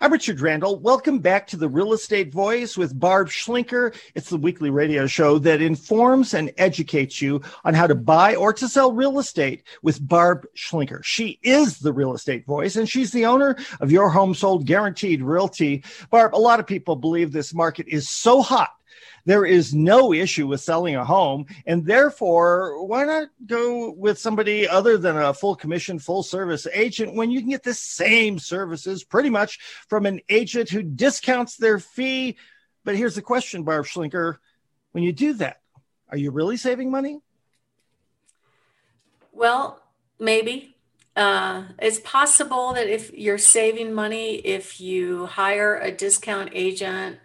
I'm Richard Randall. Welcome back to the Real Estate Voice with Barb Schlinker. It's the weekly radio show that informs and educates you on how to buy or to sell real estate with Barb Schlinker. She is the Real Estate Voice and she's the owner of Your Home Sold Guaranteed Realty. Barb, a lot of people believe this market is so hot there is no issue with selling a home. And therefore, why not go with somebody other than a full commission, full service agent when you can get the same services pretty much from an agent who discounts their fee? But here's the question, Barb Schlinker when you do that, are you really saving money? Well, maybe. Uh, it's possible that if you're saving money, if you hire a discount agent,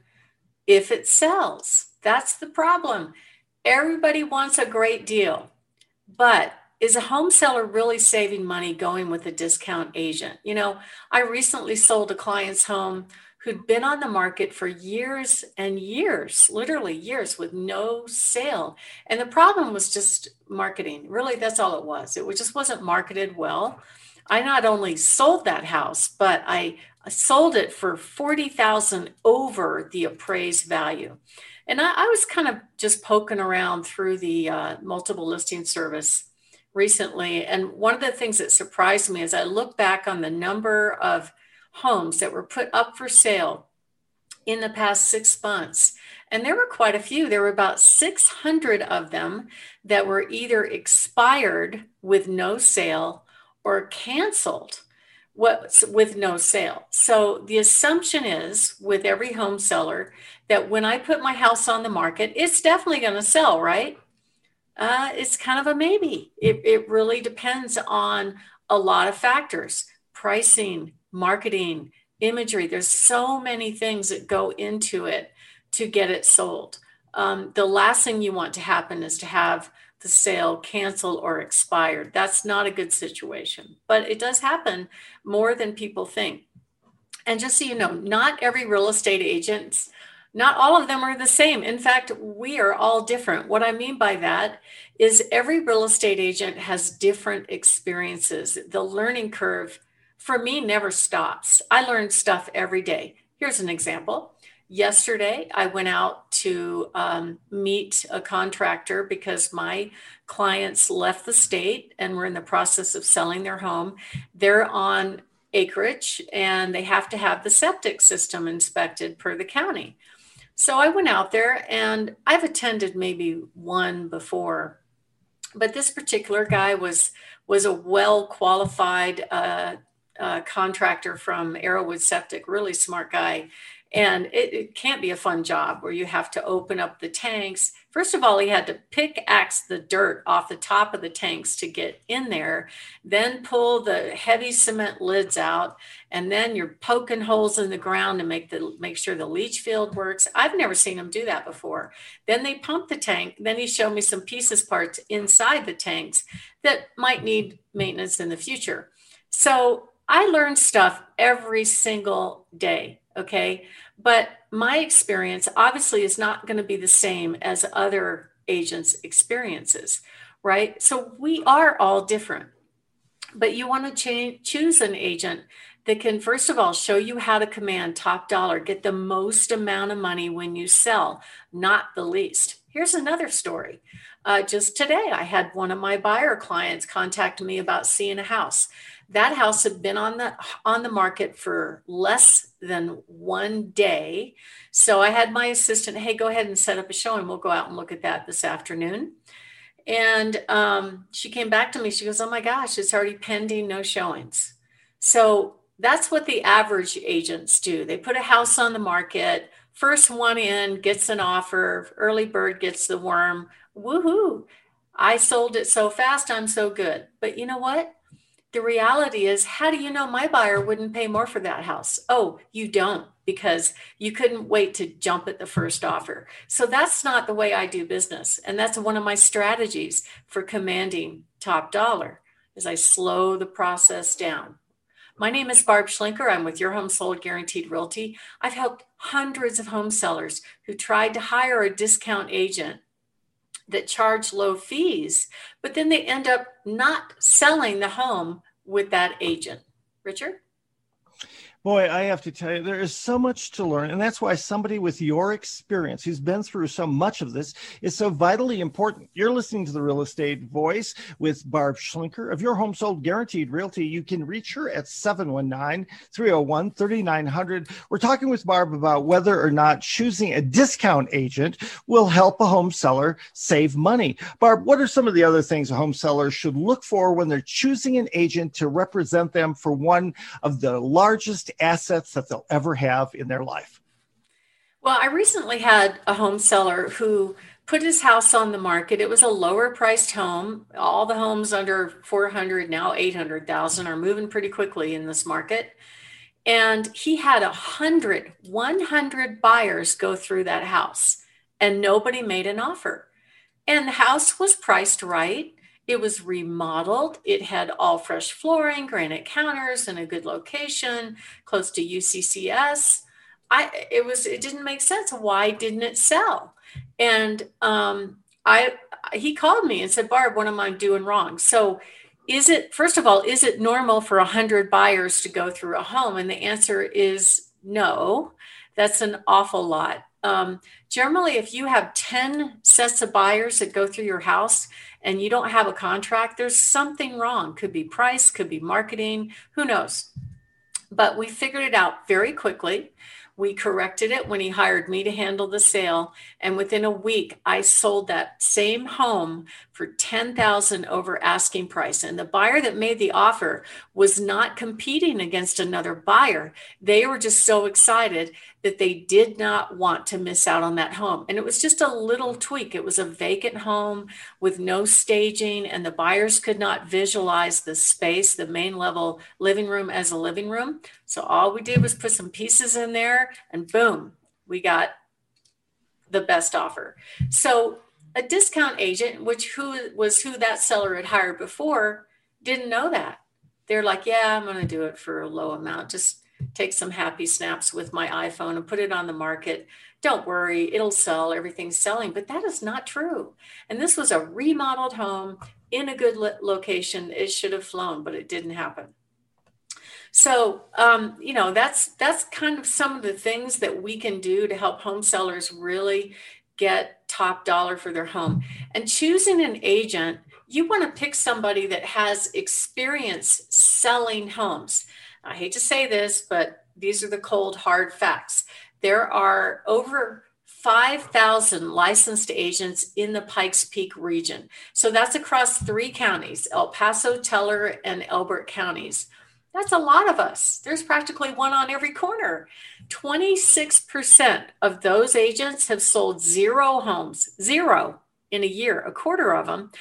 if it sells. That's the problem. Everybody wants a great deal, but is a home seller really saving money going with a discount agent? You know, I recently sold a client's home who'd been on the market for years and years, literally years, with no sale. And the problem was just marketing. Really, that's all it was. It just wasn't marketed well. I not only sold that house, but I sold it for 40,000 over the appraised value. And I, I, was kind of just poking around through the uh, multiple listing service recently. And one of the things that surprised me is I look back on the number of homes that were put up for sale in the past six months. And there were quite a few. There were about 600 of them that were either expired with no sale or canceled what's with no sale. So the assumption is with every home seller that when I put my house on the market, it's definitely going to sell, right? Uh, it's kind of a maybe. It, it really depends on a lot of factors pricing, marketing, imagery. There's so many things that go into it to get it sold. Um, the last thing you want to happen is to have the sale canceled or expired. That's not a good situation, but it does happen more than people think. And just so you know, not every real estate agent, not all of them are the same. In fact, we are all different. What I mean by that is every real estate agent has different experiences. The learning curve for me never stops. I learn stuff every day. Here's an example yesterday i went out to um, meet a contractor because my clients left the state and were in the process of selling their home. They're on acreage and they have to have the septic system inspected per the county. So i went out there and i've attended maybe one before but this particular guy was was a well qualified uh, uh, contractor from arrowwood septic really smart guy and it, it, can't be a fun job where you have to open up the tanks. First of all, he had to pickaxe the dirt off the top of the tanks to get in there, then pull the heavy cement lids out, and then you're poking holes in the ground to make the make sure the leach field works. I've never seen him do that before. Then they pump the tank. Then he showed me some pieces parts inside the tanks that might need maintenance in the future. So I learn stuff every single day. Okay. But my experience obviously is not going to be the same as other agents' experiences, right? So we are all different. But you want to choose an agent that can, first of all, show you how to command top dollar, get the most amount of money when you sell, not the least. Here's another story. Uh, just today, I had one of my buyer clients contact me about seeing a house. That house had been on the on the market for less than one day. So I had my assistant, hey, go ahead and set up a showing. We'll go out and look at that this afternoon. And um, she came back to me. She goes, oh my gosh, it's already pending, no showings. So that's what the average agents do. They put a house on the market. First one in gets an offer. Early bird gets the worm. Woohoo! I sold it so fast. I'm so good. But you know what? The reality is, how do you know my buyer wouldn't pay more for that house? Oh, you don't because you couldn't wait to jump at the first offer. So that's not the way I do business. And that's one of my strategies for commanding top dollar is I slow the process down. My name is Barb Schlinker. I'm with Your Home Sold Guaranteed Realty. I've helped hundreds of home sellers who tried to hire a discount agent that charge low fees, but then they end up not selling the home with that agent. Richard? Boy, I have to tell you, there is so much to learn. And that's why somebody with your experience, who's been through so much of this, is so vitally important. You're listening to the Real Estate Voice with Barb Schlinker of Your Home Sold Guaranteed Realty. You can reach her at 719 301 3900. We're talking with Barb about whether or not choosing a discount agent will help a home seller save money. Barb, what are some of the other things a home seller should look for when they're choosing an agent to represent them for one of the largest assets that they'll ever have in their life. Well, I recently had a home seller who put his house on the market. It was a lower priced home. All the homes under 400 now 800,000 are moving pretty quickly in this market. And he had a hundred, 100 buyers go through that house and nobody made an offer. And the house was priced right. It was remodeled. It had all fresh flooring, granite counters, and a good location, close to UCCS. I it was it didn't make sense. Why didn't it sell? And um, I he called me and said, Barb, what am I doing wrong? So is it first of all, is it normal for a hundred buyers to go through a home? And the answer is no. That's an awful lot. Um, generally, if you have 10 sets of buyers that go through your house and you don't have a contract, there's something wrong. Could be price, could be marketing, who knows? But we figured it out very quickly. We corrected it when he hired me to handle the sale. And within a week, I sold that same home for 10,000 over asking price. And the buyer that made the offer was not competing against another buyer. They were just so excited that they did not want to miss out on that home. And it was just a little tweak. It was a vacant home with no staging, and the buyers could not visualize the space, the main level living room as a living room. So all we did was put some pieces in there, and boom, we got the best offer. So a discount agent, which who was who that seller had hired before, didn't know that. They're like, yeah, I'm going to do it for a low amount. Just take some happy snaps with my iPhone and put it on the market. Don't worry, it'll sell. Everything's selling. But that is not true. And this was a remodeled home in a good location. It should have flown, but it didn't happen. So, um, you know, that's that's kind of some of the things that we can do to help home sellers really get top dollar for their home. And choosing an agent, you want to pick somebody that has experience selling homes. I hate to say this, but these are the cold, hard facts. There are over 5,000 licensed agents in the Pikes Peak region. So that's across three counties El Paso, Teller, and Elbert counties. That's a lot of us. There's practically one on every corner. 26% of those agents have sold zero homes, zero in a year, a quarter of them.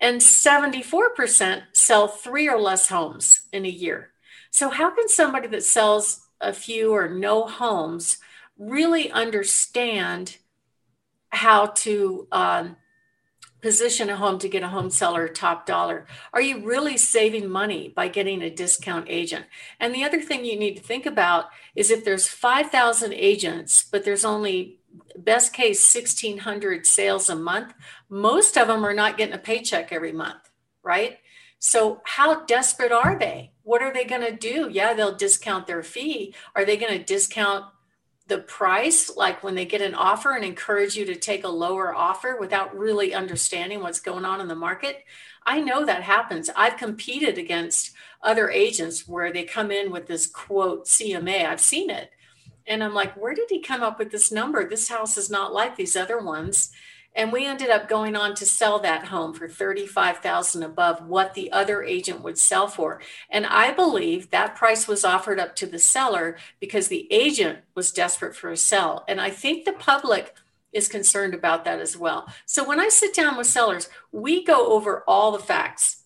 And 74% sell three or less homes in a year. So, how can somebody that sells a few or no homes really understand how to um, position a home to get a home seller top dollar? Are you really saving money by getting a discount agent? And the other thing you need to think about is if there's 5,000 agents, but there's only best case 1,600 sales a month, most of them are not getting a paycheck every month, right? So, how desperate are they? What are they going to do? Yeah, they'll discount their fee. Are they going to discount the price, like when they get an offer and encourage you to take a lower offer without really understanding what's going on in the market? I know that happens. I've competed against other agents where they come in with this quote CMA. I've seen it. And I'm like, where did he come up with this number? This house is not like these other ones and we ended up going on to sell that home for 35,000 above what the other agent would sell for. And i believe that price was offered up to the seller because the agent was desperate for a sell. And i think the public is concerned about that as well. So when i sit down with sellers we go over all the facts.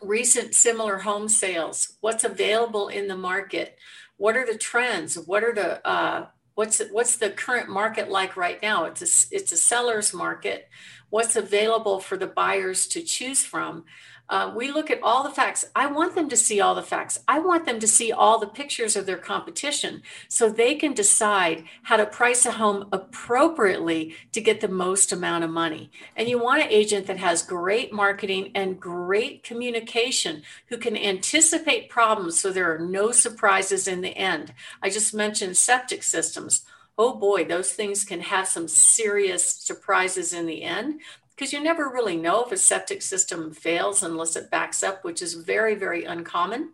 Recent similar home sales what's available in the market what are the trends what are the uh, what's what's the current market like right now? It's a it's a seller's market. What's available for the buyers to choose from Uh, we look at all the facts. I want them to see all the facts. I want them to see all the pictures of their competition so they can decide how to price a home appropriately to get the most amount of money. And you want an agent that has great marketing and great communication who can anticipate problems so there are no surprises in the end. I just mentioned septic systems oh boy, those things can have some serious surprises in the end because you never really know if a septic system fails unless it backs up, which is very, very uncommon.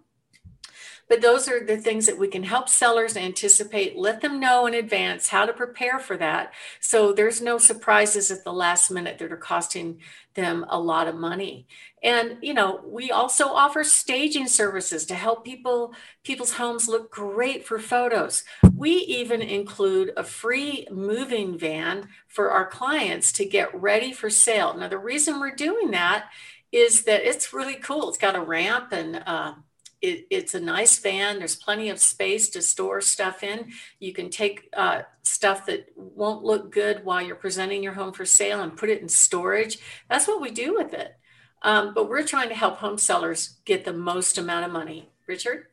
But those are the things that we can help sellers anticipate, let them know in advance how to prepare for that. So there's no surprises at the last minute that are costing them a lot of money. And you know, we also offer staging services to help people people's homes look great for photos. We even include a free moving van for our clients to get ready for sale. Now the reason we're doing that is that it's really cool. It's got a ramp and uh, it, it's a nice van. There's plenty of space to store stuff in. You can take uh, stuff that won't look good while you're presenting your home for sale and put it in storage. That's what we do with it. Um, but we're trying to help home sellers get the most amount of money. Richard?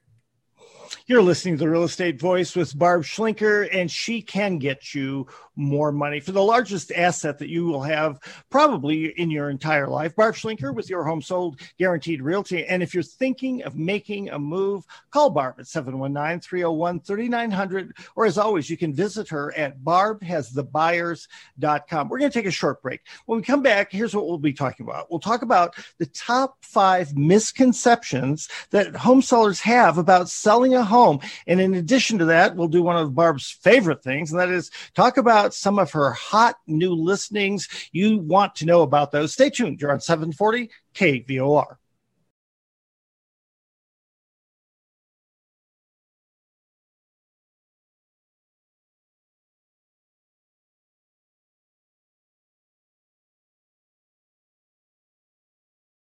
You're listening to the Real Estate Voice with Barb Schlinker, and she can get you more money for the largest asset that you will have probably in your entire life. Barb Schlinker with your home sold guaranteed realty. And if you're thinking of making a move, call Barb at 719 301 3900. Or as always, you can visit her at barbhasthebuyers.com. We're going to take a short break. When we come back, here's what we'll be talking about. We'll talk about the top five misconceptions that home sellers have about selling a home. And in addition to that, we'll do one of Barb's favorite things, and that is talk about some of her hot new listings. You want to know about those. Stay tuned. You're on 740 KVOR.